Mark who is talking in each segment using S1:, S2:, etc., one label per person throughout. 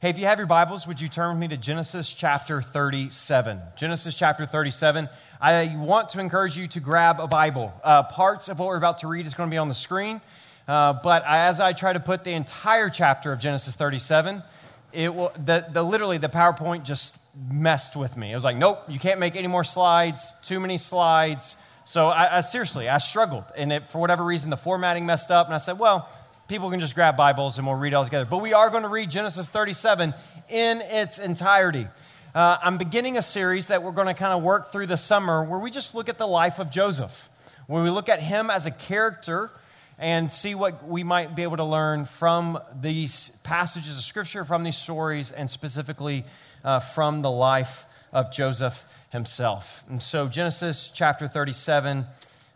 S1: Hey, if you have your Bibles, would you turn with me to Genesis chapter 37? Genesis chapter 37. I want to encourage you to grab a Bible. Uh, parts of what we're about to read is going to be on the screen, uh, but as I try to put the entire chapter of Genesis 37, it will, the, the, literally the PowerPoint just messed with me. It was like, nope, you can't make any more slides, too many slides. So I, I seriously, I struggled. And it, for whatever reason, the formatting messed up. And I said, well, people can just grab Bibles and we'll read all together. But we are going to read Genesis 37 in its entirety. Uh, I'm beginning a series that we're going to kind of work through the summer where we just look at the life of Joseph, where we look at him as a character and see what we might be able to learn from these passages of Scripture, from these stories, and specifically uh, from the life of Joseph himself. And so, Genesis chapter 37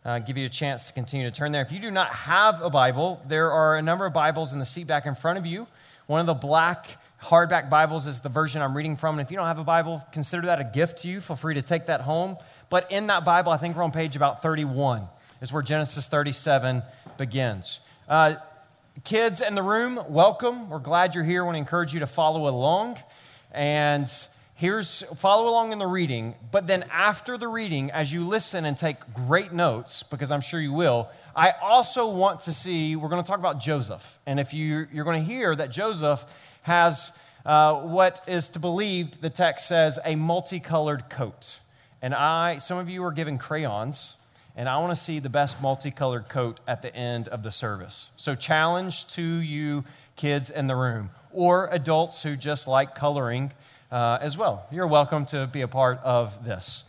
S1: uh, give you a chance to continue to turn there. If you do not have a Bible, there are a number of Bibles in the seat back in front of you. One of the black hardback Bibles is the version I'm reading from. And if you don't have a Bible, consider that a gift to you. Feel free to take that home. But in that Bible, I think we're on page about 31, is where Genesis 37 begins. Uh, kids in the room, welcome. We're glad you're here. I want to encourage you to follow along. And here's follow along in the reading but then after the reading as you listen and take great notes because i'm sure you will i also want to see we're going to talk about joseph. And if you, you're going to hear that joseph has uh, what is to believe the text says a multicolored coat. And i some of you are given crayons and i want to see the best multicolored coat at the end of the service. So challenge to you kids in the room or adults who just like coloring uh, as well. You're welcome to be a part of this.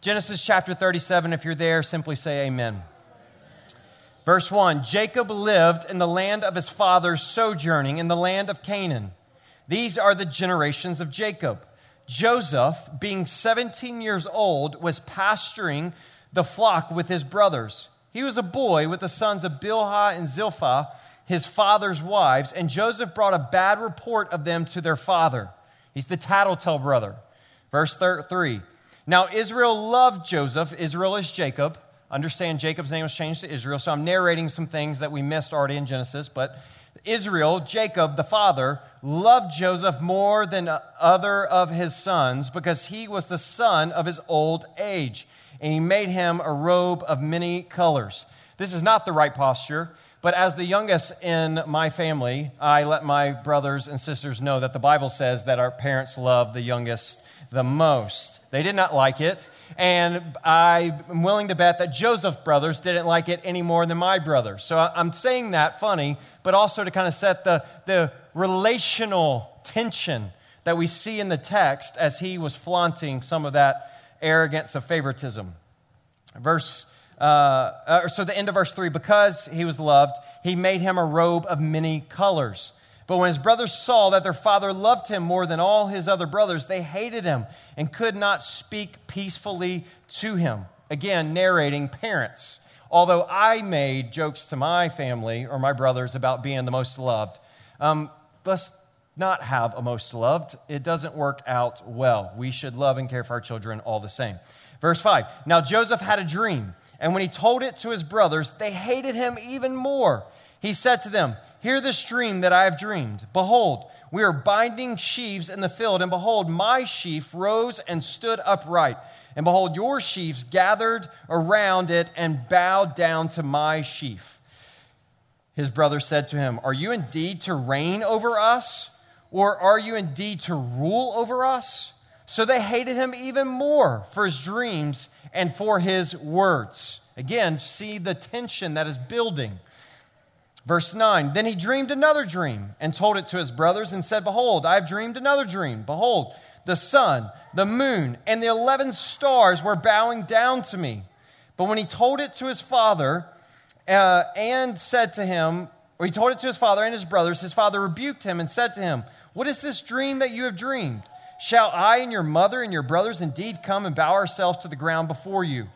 S1: Genesis chapter 37, if you're there, simply say amen. Verse 1 Jacob lived in the land of his fathers, sojourning in the land of Canaan. These are the generations of Jacob. Joseph, being 17 years old, was pasturing the flock with his brothers. He was a boy with the sons of Bilhah and Zilpah, his father's wives, and Joseph brought a bad report of them to their father. He's the tattletale brother. Verse 3. Now Israel loved Joseph. Israel is Jacob. Understand Jacob's name was changed to Israel. So I'm narrating some things that we missed already in Genesis. But Israel, Jacob, the father, loved Joseph more than other of his sons because he was the son of his old age. And he made him a robe of many colors. This is not the right posture. But as the youngest in my family, I let my brothers and sisters know that the Bible says that our parents love the youngest the most. They did not like it, and I'm willing to bet that Joseph's brothers didn't like it any more than my brothers. So I'm saying that funny, but also to kind of set the, the relational tension that we see in the text as he was flaunting some of that arrogance of favoritism. Verse uh, uh, so the end of verse 3 because he was loved, he made him a robe of many colors. But when his brothers saw that their father loved him more than all his other brothers, they hated him and could not speak peacefully to him. Again, narrating parents. Although I made jokes to my family or my brothers about being the most loved, um, let's not have a most loved. It doesn't work out well. We should love and care for our children all the same. Verse 5 Now Joseph had a dream and when he told it to his brothers, they hated him even more. He said to them, Hear this dream that I have dreamed. Behold, we are binding sheaves in the field, and behold, my sheaf rose and stood upright. And behold, your sheaves gathered around it and bowed down to my sheaf. His brother said to him, Are you indeed to reign over us? Or are you indeed to rule over us? So they hated him even more for his dreams and for his words. Again, see the tension that is building. Verse 9 Then he dreamed another dream and told it to his brothers and said, Behold, I have dreamed another dream. Behold, the sun, the moon, and the 11 stars were bowing down to me. But when he told it to his father uh, and said to him, or he told it to his father and his brothers, his father rebuked him and said to him, What is this dream that you have dreamed? Shall I and your mother and your brothers indeed come and bow ourselves to the ground before you?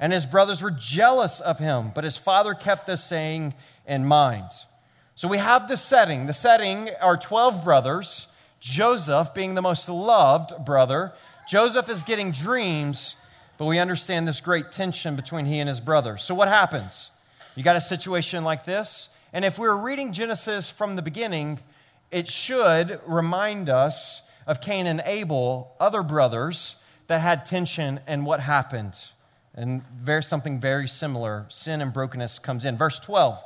S1: And his brothers were jealous of him, but his father kept this saying in mind. So we have the setting. The setting are 12 brothers, Joseph being the most loved brother. Joseph is getting dreams, but we understand this great tension between he and his brother. So what happens? You got a situation like this, and if we were reading Genesis from the beginning, it should remind us of Cain and Abel, other brothers that had tension and what happened. And there's something very similar. Sin and brokenness comes in. Verse 12.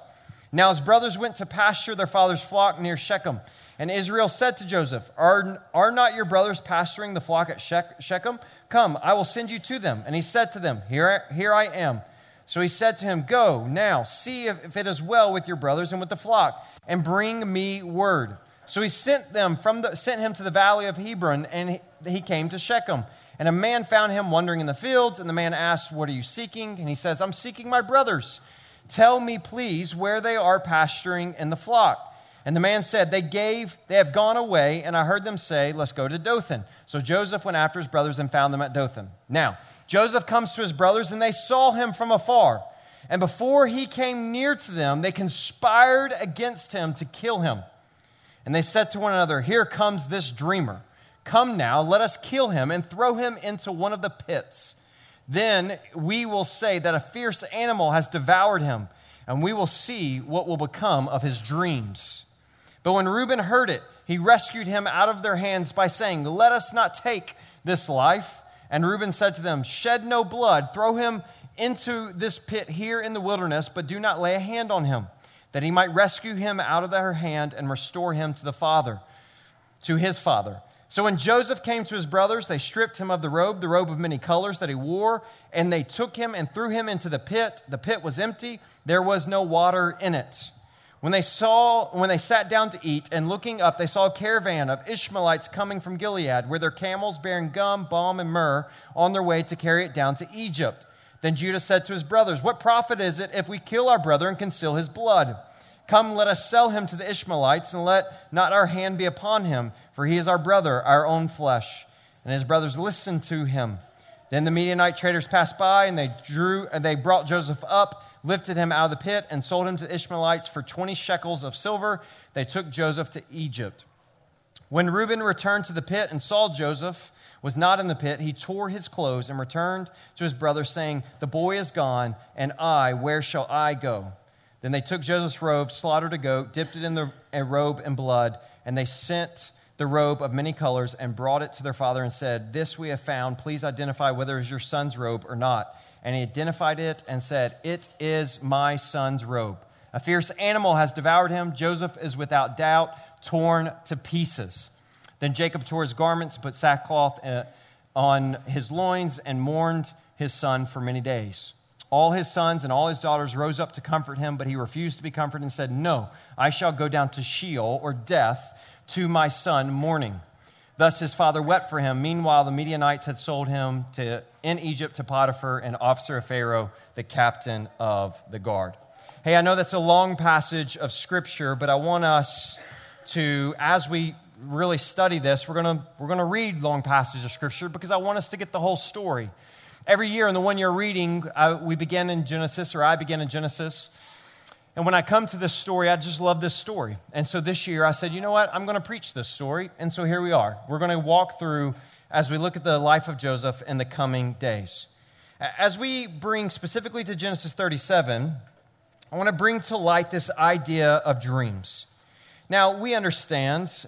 S1: Now his brothers went to pasture their father's flock near Shechem. And Israel said to Joseph, Are, are not your brothers pasturing the flock at Shechem? Come, I will send you to them. And he said to them, Here, here I am. So he said to him, Go now, see if, if it is well with your brothers and with the flock, and bring me word. So he sent them from the, sent him to the valley of Hebron, and he, he came to Shechem. And a man found him wandering in the fields, and the man asked, What are you seeking? And he says, I'm seeking my brothers. Tell me, please, where they are pasturing in the flock. And the man said, They gave, they have gone away, and I heard them say, Let's go to Dothan. So Joseph went after his brothers and found them at Dothan. Now, Joseph comes to his brothers, and they saw him from afar. And before he came near to them, they conspired against him to kill him. And they said to one another, Here comes this dreamer. Come now, let us kill him and throw him into one of the pits. Then we will say that a fierce animal has devoured him, and we will see what will become of his dreams. But when Reuben heard it, he rescued him out of their hands by saying, Let us not take this life. And Reuben said to them, Shed no blood, throw him into this pit here in the wilderness, but do not lay a hand on him, that he might rescue him out of their hand and restore him to the father, to his father. So when Joseph came to his brothers, they stripped him of the robe, the robe of many colors that he wore, and they took him and threw him into the pit. The pit was empty, there was no water in it. When they saw when they sat down to eat and looking up they saw a caravan of Ishmaelites coming from Gilead with their camels bearing gum, balm and myrrh on their way to carry it down to Egypt. Then Judah said to his brothers, "What profit is it if we kill our brother and conceal his blood? Come, let us sell him to the Ishmaelites and let not our hand be upon him." for he is our brother, our own flesh. And his brothers listened to him. Then the Midianite traders passed by, and they drew and they brought Joseph up, lifted him out of the pit, and sold him to the Ishmaelites for twenty shekels of silver. They took Joseph to Egypt. When Reuben returned to the pit and saw Joseph was not in the pit, he tore his clothes and returned to his brothers, saying, The boy is gone, and I, where shall I go? Then they took Joseph's robe, slaughtered a goat, dipped it in the robe in blood, and they sent the robe of many colors and brought it to their father and said, This we have found. Please identify whether it is your son's robe or not. And he identified it and said, It is my son's robe. A fierce animal has devoured him. Joseph is without doubt torn to pieces. Then Jacob tore his garments and put sackcloth uh, on his loins and mourned his son for many days. All his sons and all his daughters rose up to comfort him, but he refused to be comforted and said, No, I shall go down to Sheol or death to my son mourning. Thus his father wept for him. Meanwhile, the Midianites had sold him to, in Egypt to Potiphar, an officer of Pharaoh, the captain of the guard. Hey, I know that's a long passage of scripture, but I want us to, as we really study this, we're going to we're going to read long passages of scripture because I want us to get the whole story. Every year in the one year reading, I, we begin in Genesis, or I begin in Genesis. And when I come to this story, I just love this story. And so this year I said, you know what? I'm going to preach this story. And so here we are. We're going to walk through as we look at the life of Joseph in the coming days. As we bring specifically to Genesis 37, I want to bring to light this idea of dreams. Now, we understand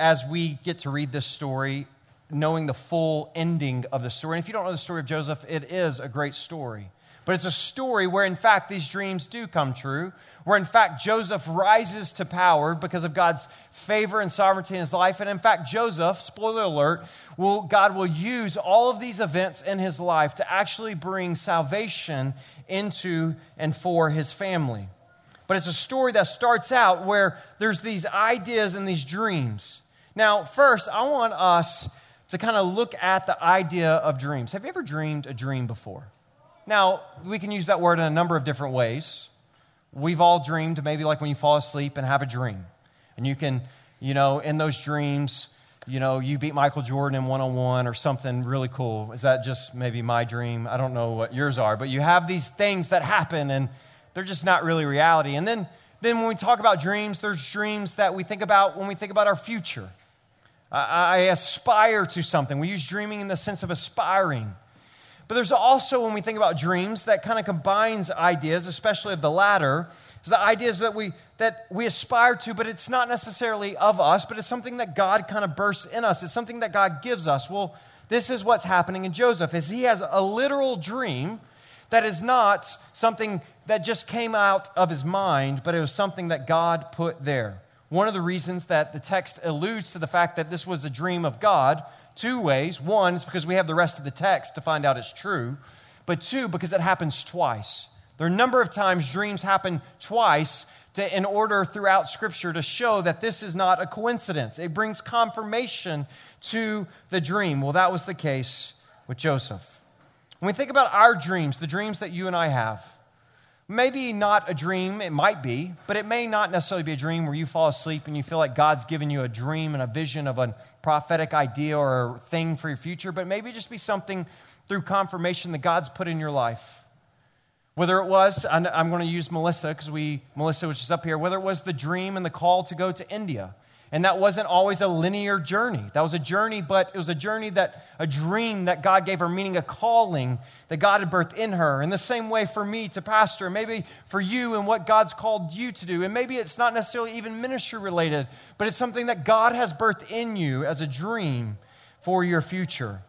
S1: as we get to read this story, knowing the full ending of the story. And if you don't know the story of Joseph, it is a great story. But it's a story where, in fact, these dreams do come true, where, in fact, Joseph rises to power because of God's favor and sovereignty in his life. And, in fact, Joseph, spoiler alert, will, God will use all of these events in his life to actually bring salvation into and for his family. But it's a story that starts out where there's these ideas and these dreams. Now, first, I want us to kind of look at the idea of dreams. Have you ever dreamed a dream before? Now, we can use that word in a number of different ways. We've all dreamed, maybe like when you fall asleep and have a dream. And you can, you know, in those dreams, you know, you beat Michael Jordan in one on one or something really cool. Is that just maybe my dream? I don't know what yours are, but you have these things that happen and they're just not really reality. And then, then when we talk about dreams, there's dreams that we think about when we think about our future. I, aspire to something. We use dreaming in the sense of aspiring. But there's also, when we think about dreams, that kind of combines ideas, especially of the latter, is the ideas that we, that we aspire to, but it's not necessarily of us, but it's something that God kind of bursts in us. It's something that God gives us. Well, this is what's happening in Joseph, is he has a literal dream that is not something that just came out of his mind, but it was something that God put there. One of the reasons that the text alludes to the fact that this was a dream of God Two ways. One is because we have the rest of the text to find out it's true, but two, because it happens twice. There are a number of times dreams happen twice to, in order throughout Scripture to show that this is not a coincidence. It brings confirmation to the dream. Well, that was the case with Joseph. When we think about our dreams, the dreams that you and I have, maybe not a dream, it might be, but it may not necessarily be a dream where you fall asleep and you feel like God's given you a dream and a vision of a prophetic idea or a thing for your future, but maybe just be something through confirmation that God's put in your life. Whether it was, I'm going to use Melissa because we, Melissa was just up here, whether it was the dream and the call to go to India and that wasn't always a linear journey. That was a journey, but it was a journey that, a dream that God gave her, meaning a calling that God had birthed in her. In the same way for me to pastor, maybe for you and what God's called you to do. And maybe it's not necessarily even ministry related, but it's something that God has birthed in you as a dream for your future.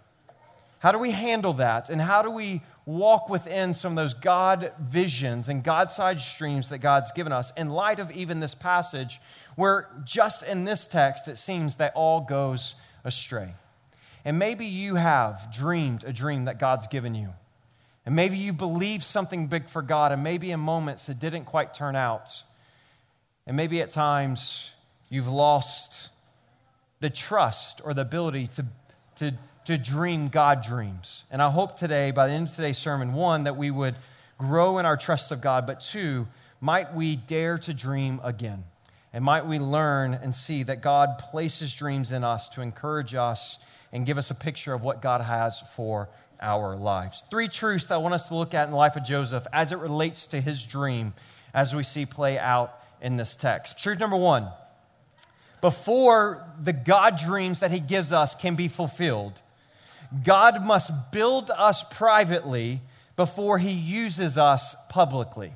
S1: How do we handle that? And how do we walk within some of those God visions and God sized streams that God's given us in light of even this passage where just in this text it seems that all goes astray. And maybe you have dreamed a dream that God's given you. And maybe you believe something big for God, and maybe in moments it didn't quite turn out. And maybe at times you've lost the trust or the ability to, to, to dream God dreams. And I hope today, by the end of today's sermon, one, that we would grow in our trust of God, but two, might we dare to dream again. And might we learn and see that God places dreams in us to encourage us and give us a picture of what God has for our lives. Three truths that I want us to look at in the life of Joseph as it relates to his dream as we see play out in this text. Truth number one before the God dreams that he gives us can be fulfilled, God must build us privately before he uses us publicly.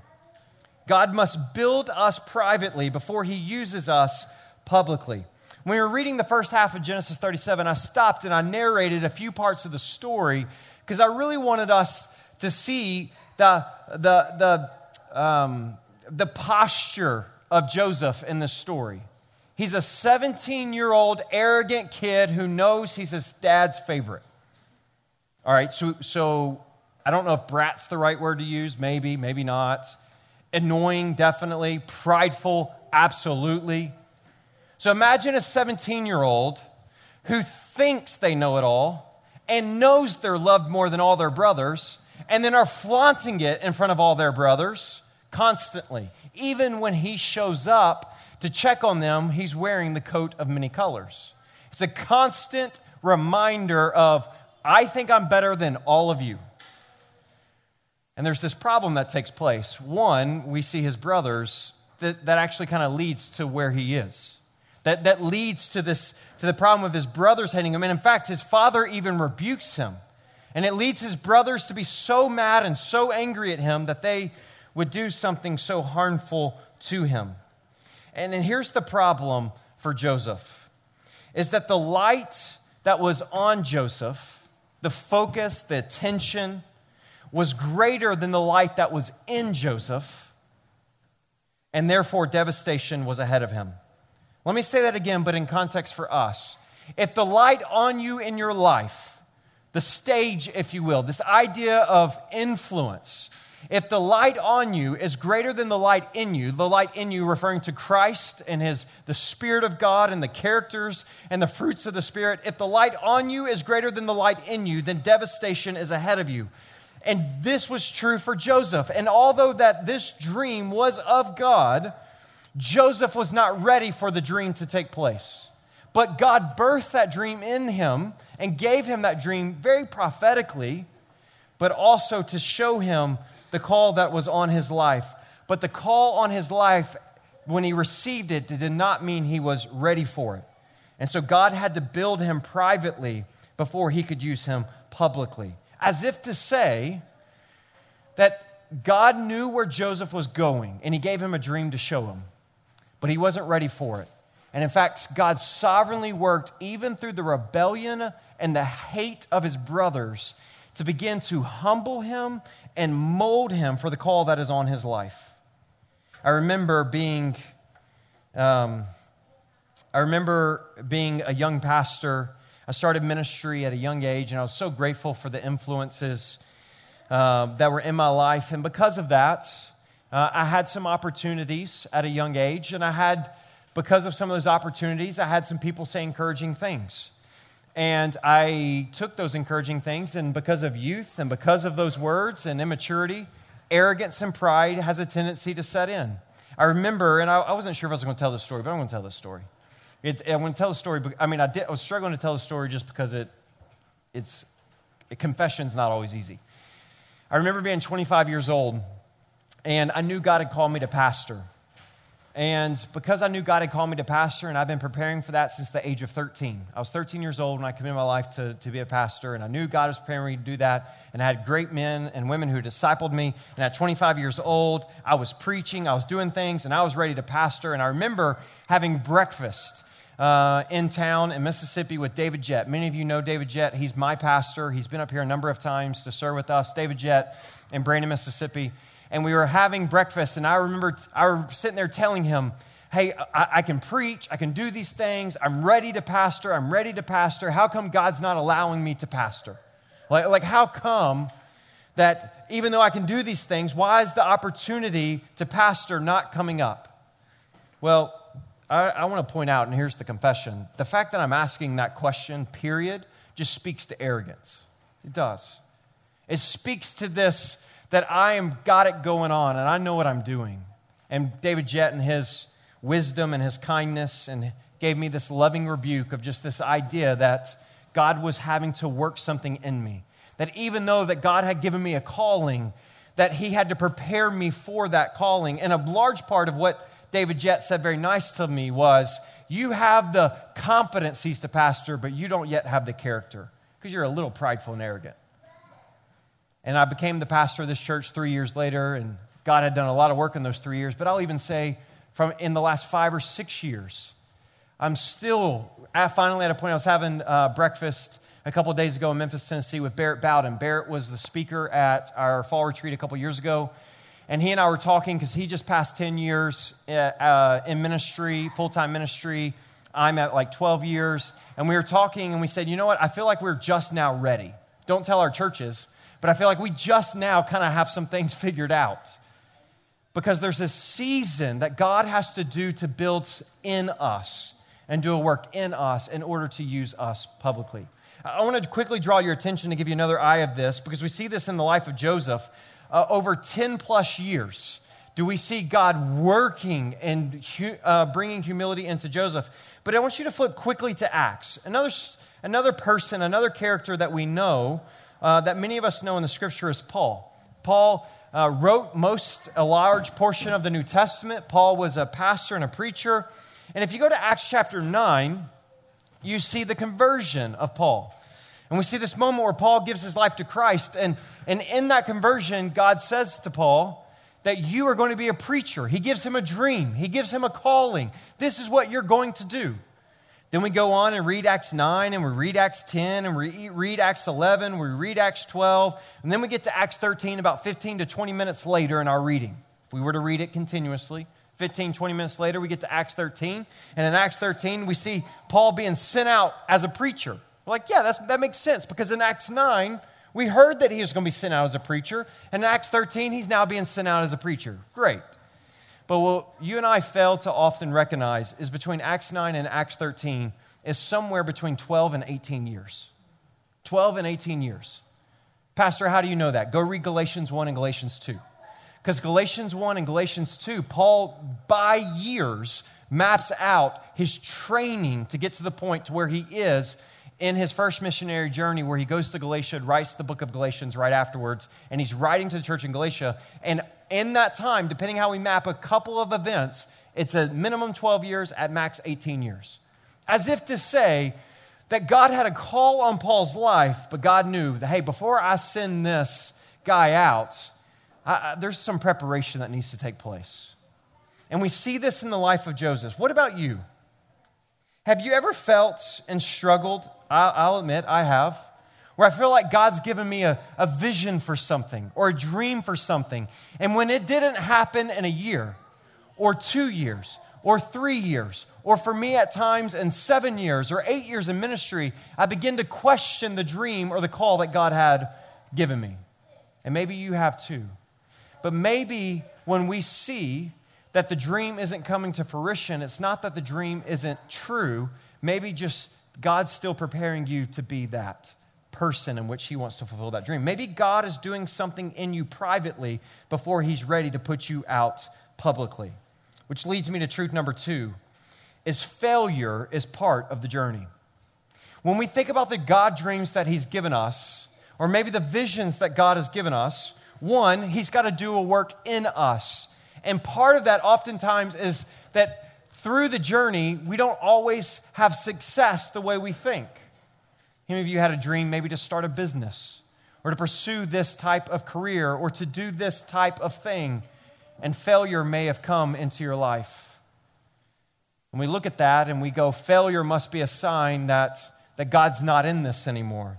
S1: God must build us privately before he uses us publicly. When we were reading the first half of Genesis 37, I stopped and I narrated a few parts of the story because I really wanted us to see the, the, the, um, the posture of Joseph in this story. He's a 17 year old arrogant kid who knows he's his dad's favorite. All right, so, so I don't know if brat's the right word to use, maybe, maybe not annoying, definitely, prideful, absolutely. So imagine a 17 year old who thinks they know it all and knows they're loved more than all their brothers and then are flaunting it in front of all their brothers constantly. Even when he shows up to check on them, he's wearing the coat of many colors. It's a constant reminder of, I think I'm better than all of you. And there's this problem that takes place. One, we see his brothers, that, that actually kind of leads to where he is. That, that leads to, this, to the problem of his brothers hating him. And in fact, his father even rebukes him. And it leads his brothers to be so mad and so angry at him that they would do something so harmful to him. And, and here's the problem for Joseph is that the light that was on Joseph, the focus, the attention, was greater than the light that was in Joseph, and therefore devastation was ahead of him. Let me say that again, but in context for us. If the light on you in your life, the stage, if you will, this idea of influence, if the light on you is greater than the light in you, the light in you referring to Christ and his the spirit of God and the characters and the fruits of the spirit, if the light on you is greater than the light in you, then devastation is ahead of you. And this was true for Joseph. And although that this dream was of God, Joseph was not ready for the dream to take place. But God birthed that dream in him and gave him that dream very prophetically, but also to show him the call that was on his life. But the call on his life, when he received it, did not mean he was ready for it. And so God had to build him privately before he could use him publicly. As if to say that God knew where Joseph was going and he gave him a dream to show him, but he wasn't ready for it. And in fact, God sovereignly worked even through the rebellion and the hate of his brothers to begin to humble him and mold him for the call that is on his life. I remember being, um, I remember being a young pastor. I started ministry at a young age, and I was so grateful for the influences uh, that were in my life. And because of that, uh, I had some opportunities at a young age, and I had, because of some of those opportunities, I had some people say encouraging things. And I took those encouraging things, and because of youth and because of those words and immaturity, arrogance and pride has a tendency to set in. I remember, and I, I wasn't sure if I was going to tell this story, but I'm going to tell this story. It's, I'm going to tell the story. I mean, I, did, I was struggling to tell the story just because it, it's, it, confession's not always easy. I remember being 25 years old, and I knew God had called me to pastor. And because I knew God had called me to pastor, and I've been preparing for that since the age of 13. I was 13 years old when I committed my life to, to be a pastor, and I knew God was preparing me to do that. And I had great men and women who discipled me. And at 25 years old, I was preaching, I was doing things, and I was ready to pastor. And I remember having breakfast uh, in town in Mississippi with David Jett. Many of you know David Jett. He's my pastor. He's been up here a number of times to serve with us. David Jett in Brandon, Mississippi and we were having breakfast, and I remember I was sitting there telling him, Hey, I, I, can preach, I can do these things, I'm ready to pastor, I'm ready to pastor. How come God's not allowing me to pastor? Like, like how come that even though I can do these things, why is the opportunity to pastor not coming up? Well, I, I want to point out, and here's the confession the fact that I'm asking that question, period, just speaks to arrogance. It does. It speaks to this that I am got it going on and I know what I'm doing. And David Jett and his wisdom and his kindness and gave me this loving rebuke of just this idea that God was having to work something in me. That even though that God had given me a calling, that he had to prepare me for that calling. And a large part of what David Jett said very nice to me was, you have the competencies to pastor, but you don't yet have the character because you're a little prideful and arrogant. And I became the pastor of this church three years later, and God had done a lot of work in those three years. But I'll even say, from in the last five or six years, I'm still finally at a point. I was having uh, breakfast a couple days ago in Memphis, Tennessee, with Barrett Bowden. Barrett was the speaker at our fall retreat a couple years ago. And he and I were talking because he just passed 10 years uh, uh in ministry, full time ministry. I'm at like 12 years. And we were talking and we said, you know what? I feel like we're just now ready. Don't tell our churches, but I feel like we just now kind of have some things figured out. Because there's a season that God has to do to build in us and do a work in us in order to use us publicly. I want to quickly draw your attention to give you another eye of this because we see this in the life of Joseph. Uh, over 10 plus years, do we see God working and hu- uh, bringing humility into Joseph. But I want you to flip quickly to Acts. Another, another person, another character that we know uh, that many of us know in the scripture is Paul. Paul uh, wrote most, a large portion of the New Testament. Paul was a pastor and a preacher. And if you go to Acts chapter 9, you see the conversion of Paul. And we see this moment where Paul gives his life to Christ. And, and in that conversion, God says to Paul, that you are going to be a preacher. He gives him a dream, he gives him a calling. This is what you're going to do. Then we go on and read Acts 9, and we read Acts 10, and we read Acts 11, we read Acts 12, and then we get to Acts 13 about 15 to 20 minutes later in our reading. If we were to read it continuously, 15, 20 minutes later, we get to Acts 13. And in Acts 13, we see Paul being sent out as a preacher. We're like, yeah, that makes sense because in Acts 9, we heard that he was going to be sent out as a preacher. And in Acts 13, he's now being sent out as a preacher. Great. But what you and I fail to often recognize is between Acts 9 and Acts 13 is somewhere between 12 and 18 years. 12 and 18 years. Pastor, how do you know that? Go read Galatians 1 and Galatians 2. Because Galatians 1 and Galatians 2, Paul, by years, maps out his training to get to the point to where he is in his first missionary journey where he goes to Galatia writes the book of Galatians right afterwards. And he's writing to the church in Galatia. And in that time, depending how we map a couple of events, it's a minimum 12 years, at max 18 years. As if to say, that God had a call on Paul's life, but God knew that, hey, before I send this guy out, I, I, there's some preparation that needs to take place. And we see this in the life of Joseph. What about you? Have you ever felt and struggled? I'll admit, I have, where I feel like God's given me a, a vision for something or a dream for something. And when it didn't happen in a year or two years or three years, or for me at times in seven years or eight years in ministry, I begin to question the dream or the call that God had given me. And maybe you have too. But maybe when we see that the dream isn't coming to fruition, it's not that the dream isn't true. Maybe just God's still preparing you to be that person in which He wants to fulfill that dream. Maybe God is doing something in you privately before He's ready to put you out publicly. Which leads me to truth number two is failure is part of the journey. When we think about the God dreams that He's given us, or maybe the visions that God has given us, one, He's got to do a work in us. And part of that oftentimes is that through the journey, we don't always have success the way we think. Many of you had a dream maybe to start a business or to pursue this type of career or to do this type of thing, and failure may have come into your life. And we look at that and we go, failure must be a sign that, that God's not in this anymore.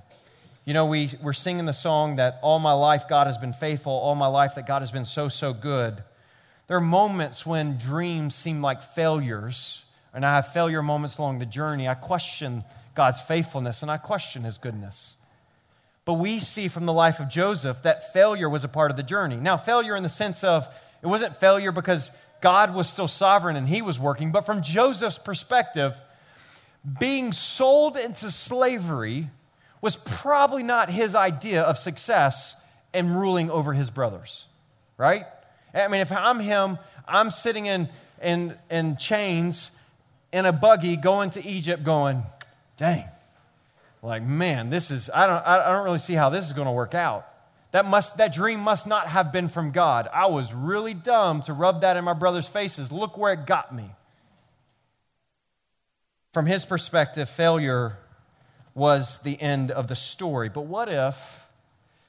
S1: You know, we, we're singing the song that all my life God has been faithful, all my life that God has been so, so good. There are moments when dreams seem like failures, and I have failure moments along the journey. I question God's faithfulness and I question his goodness. But we see from the life of Joseph that failure was a part of the journey. Now, failure in the sense of it wasn't failure because God was still sovereign and he was working, but from Joseph's perspective, being sold into slavery was probably not his idea of success in ruling over his brothers, right? I mean, if I'm him, I'm sitting in, in, in chains in a buggy going to Egypt, going, dang, like, man, this is, I don't, I don't really see how this is going to work out. That, must, that dream must not have been from God. I was really dumb to rub that in my brother's faces. Look where it got me. From his perspective, failure was the end of the story. But what if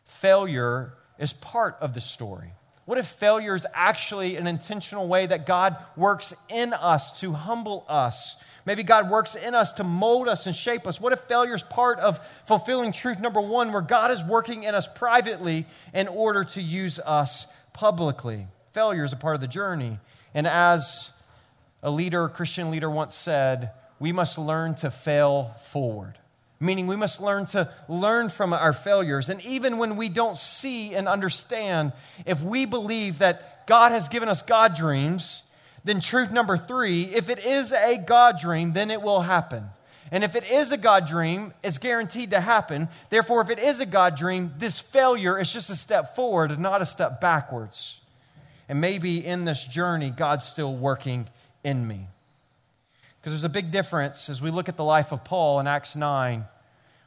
S1: failure is part of the story? What if failure is actually an intentional way that God works in us to humble us? Maybe God works in us to mold us and shape us. What if failure is part of fulfilling truth number one, where God is working in us privately in order to use us publicly? Failure is a part of the journey. And as a leader, a Christian leader once said, we must learn to fail forward meaning we must learn to learn from our failures. And even when we don't see and understand, if we believe that God has given us God dreams, then truth number three if it is a God dream, then it will happen. And if it is a God dream, it's guaranteed to happen. Therefore, if it is a God dream, this failure is just a step forward and not a step backwards. And maybe in this journey, God's still working in me. Because there's a big difference as we look at the life of Paul in Acts 9,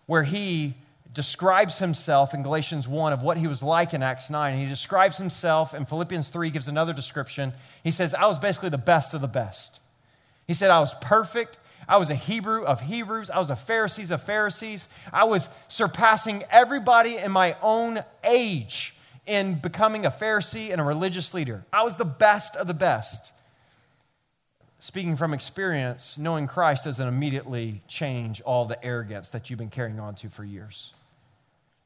S1: where he describes himself in Galatians 1 of what he was like in Acts 9. He describes himself, and Philippians 3 gives another description. He says, I was basically the best of the best. He said, I was perfect. I was a Hebrew of Hebrews. I was a Pharisee of Pharisees. I was surpassing everybody in my own age in becoming a Pharisee and a religious leader. I was the best of the best speaking from experience, knowing Christ doesn't immediately change all the arrogance that you've been carrying on to for years.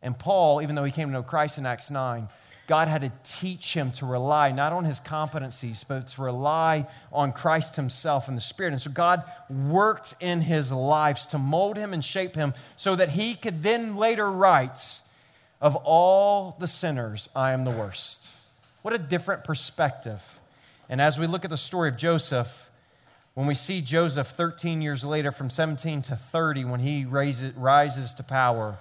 S1: And Paul, even though he came to know Christ in Acts 9, God had to teach him to rely not on his competencies, but to rely on Christ himself and the Spirit. And so God worked in his lives to mold him and shape him so that he could then later write, Of all the sinners, I am the worst. What a different perspective. And as we look at the story of Joseph, when we see Joseph 13 years later, from 17 to 30, when he raises, rises to power,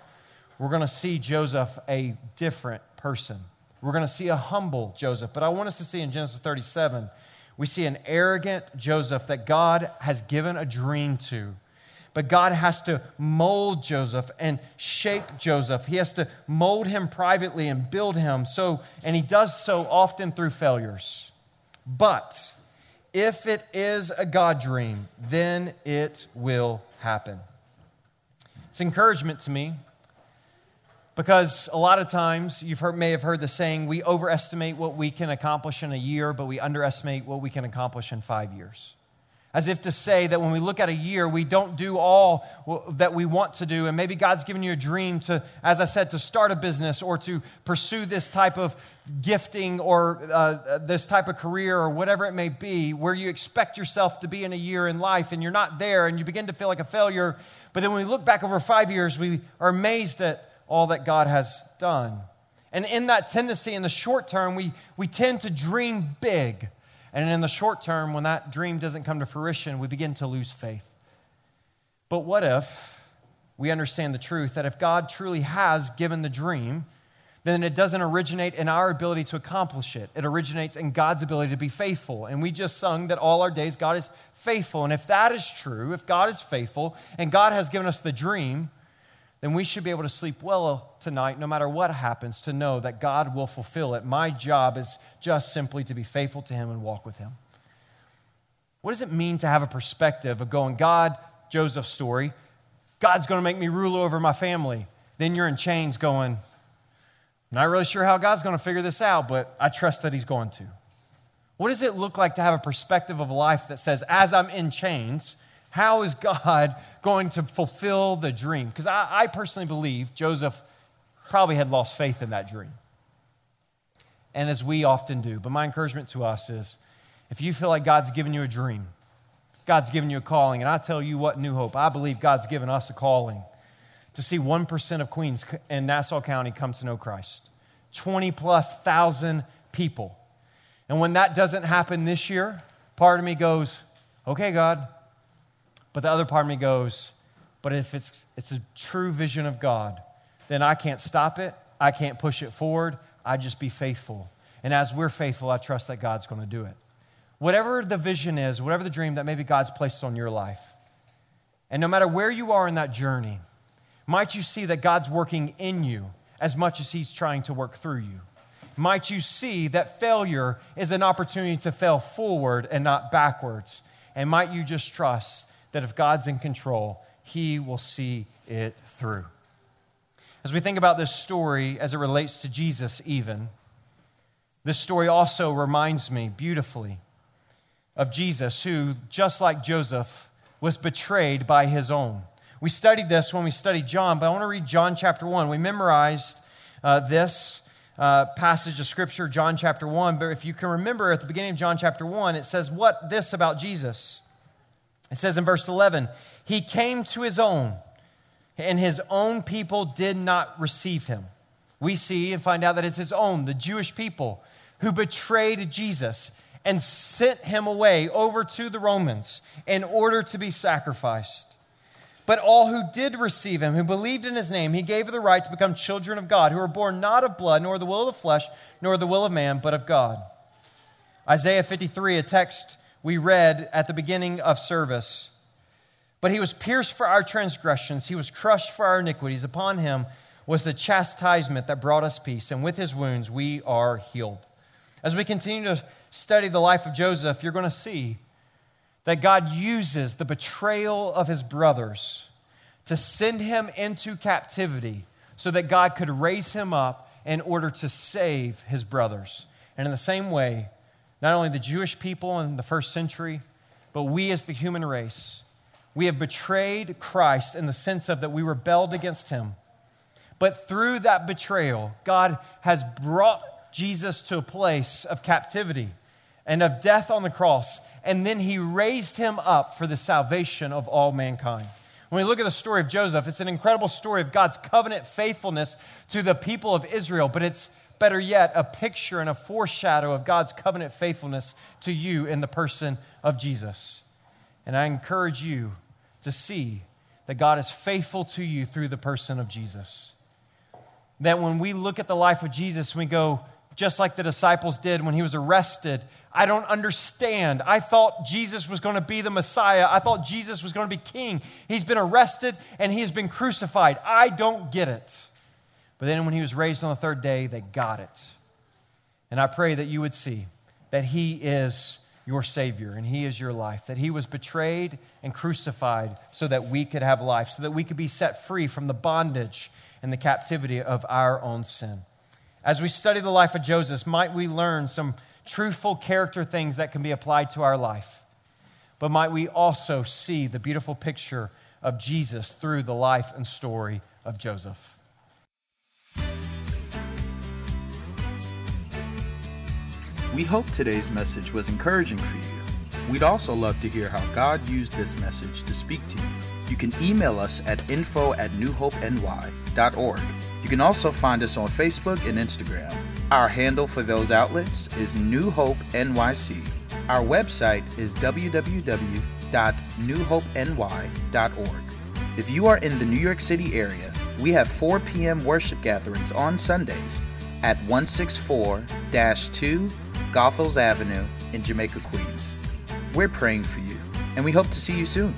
S1: we're going to see Joseph a different person. We're going to see a humble Joseph. But I want us to see in Genesis 37, we see an arrogant Joseph that God has given a dream to. But God has to mold Joseph and shape Joseph. He has to mold him privately and build him. So, and he does so often through failures. But if it is a God dream, then it will happen. It's encouragement to me because a lot of times you may have heard the saying, we overestimate what we can accomplish in a year, but we underestimate what we can accomplish in five years. As if to say that when we look at a year, we don't do all that we want to do. And maybe God's given you a dream to, as I said, to start a business or to pursue this type of gifting or uh, this type of career or whatever it may be, where you expect yourself to be in a year in life and you're not there and you begin to feel like a failure. But then when we look back over five years, we are amazed at all that God has done. And in that tendency, in the short term, we, we tend to dream big. And in the short term, when that dream doesn't come to fruition, we begin to lose faith. But what if we understand the truth that if God truly has given the dream, then it doesn't originate in our ability to accomplish it. It originates in God's ability to be faithful. And we just sung that all our days God is faithful. And if that is true, if God is faithful and God has given us the dream, then we should be able to sleep well tonight, no matter what happens, to know that God will fulfill it. My job is just simply to be faithful to Him and walk with Him. What does it mean to have a perspective of going, God, Joseph's story, God's going to make me ruler over my family? Then you're in chains going, not really sure how God's going to figure this out, but I trust that He's going to. What does it look like to have a perspective of life that says, as I'm in chains, how is God going to fulfill the dream? Because I, I, personally believe Joseph probably had lost faith in that dream. And as we often do. But my encouragement to us is if you feel like God's given you a dream, God's given you a calling, and I tell you what, New Hope, I believe God's given us a calling to see 1% of Queens and Nassau County come to know Christ. 20 plus thousand people. And when that doesn't happen this year, part of me goes, okay, God, but the other part of me goes, but if it's, it's a true vision of God, then I can't stop it. I can't push it forward. I just be faithful. And as we're faithful, I trust that God's going to do it. Whatever the vision is, whatever the dream that maybe God's placed on your life, and no matter where you are in that journey, might you see that God's working in you as much as He's trying to work through you? Might you see that failure is an opportunity to fail forward and not backwards? And might you just trust that if God's in control, He will see it through. As we think about this story as it relates to Jesus, even, this story also reminds me beautifully of Jesus, who, just like Joseph, was betrayed by his own. We studied this when we studied John, but I want to read John chapter 1. We memorized uh, this uh, passage of scripture, John chapter 1, but if you can remember at the beginning of John chapter 1, it says, What this about Jesus? It says in verse 11, He came to His own, and His own people did not receive Him. We see and find out that it's His own, the Jewish people, who betrayed Jesus and sent Him away over to the Romans in order to be sacrificed. But all who did receive him, who believed in his name, he gave the right to become children of God, who are born not of blood, nor the will of the flesh, nor the will of man, but of God. Isaiah 53, a text we read at the beginning of service. But he was pierced for our transgressions, he was crushed for our iniquities. Upon him was the chastisement that brought us peace, and with his wounds we are healed. As we continue to study the life of Joseph, you're going to see that God uses the betrayal of his brothers to send him into captivity so that God could raise him up in order to save his brothers. And in the same way, not only the Jewish people in the first century, but we as the human race. We have betrayed Christ in the sense of that we rebelled against him. But through that betrayal, God has brought Jesus to a place of captivity and of death on the cross. And then he raised him up for the salvation of all mankind. When we look at the story of Joseph, it's an incredible story of God's covenant faithfulness to the people of Israel, but it's better yet, a picture and a foreshadow of God's covenant faithfulness to you in the person of Jesus. And I encourage you to see that God is faithful to you through the person of Jesus. That when we look at the life of Jesus, we go, just like the disciples did when he was arrested, I don't understand. I thought Jesus was going to be the Messiah. I thought Jesus was going to be king. He's been arrested and he has been crucified. I don't get it. But then when he was raised on the third day, they got it. And I pray that you would see that he is your Savior and He is your life, that He was betrayed and crucified so that we could have life, so that we could be set free from the bondage and the captivity of our own sin. As we study the life of Joseph, might we learn some truthful character things that can be applied to our life. But might we also see the beautiful picture of Jesus through the life and story of Joseph.
S2: We hope today's message was encouraging for you. We'd also love to hear how God used this message to speak to you. You can email us at info at newhopeny.org. You can also find us on Facebook and Instagram. Our handle for those outlets is New Hope NYC. Our website is www.newhopeny.org. If you are in the New York City area, we have 4 p.m. worship gatherings on Sundays at 164 2 Goethals Avenue in Jamaica, Queens. We're praying for you, and we hope to see you soon.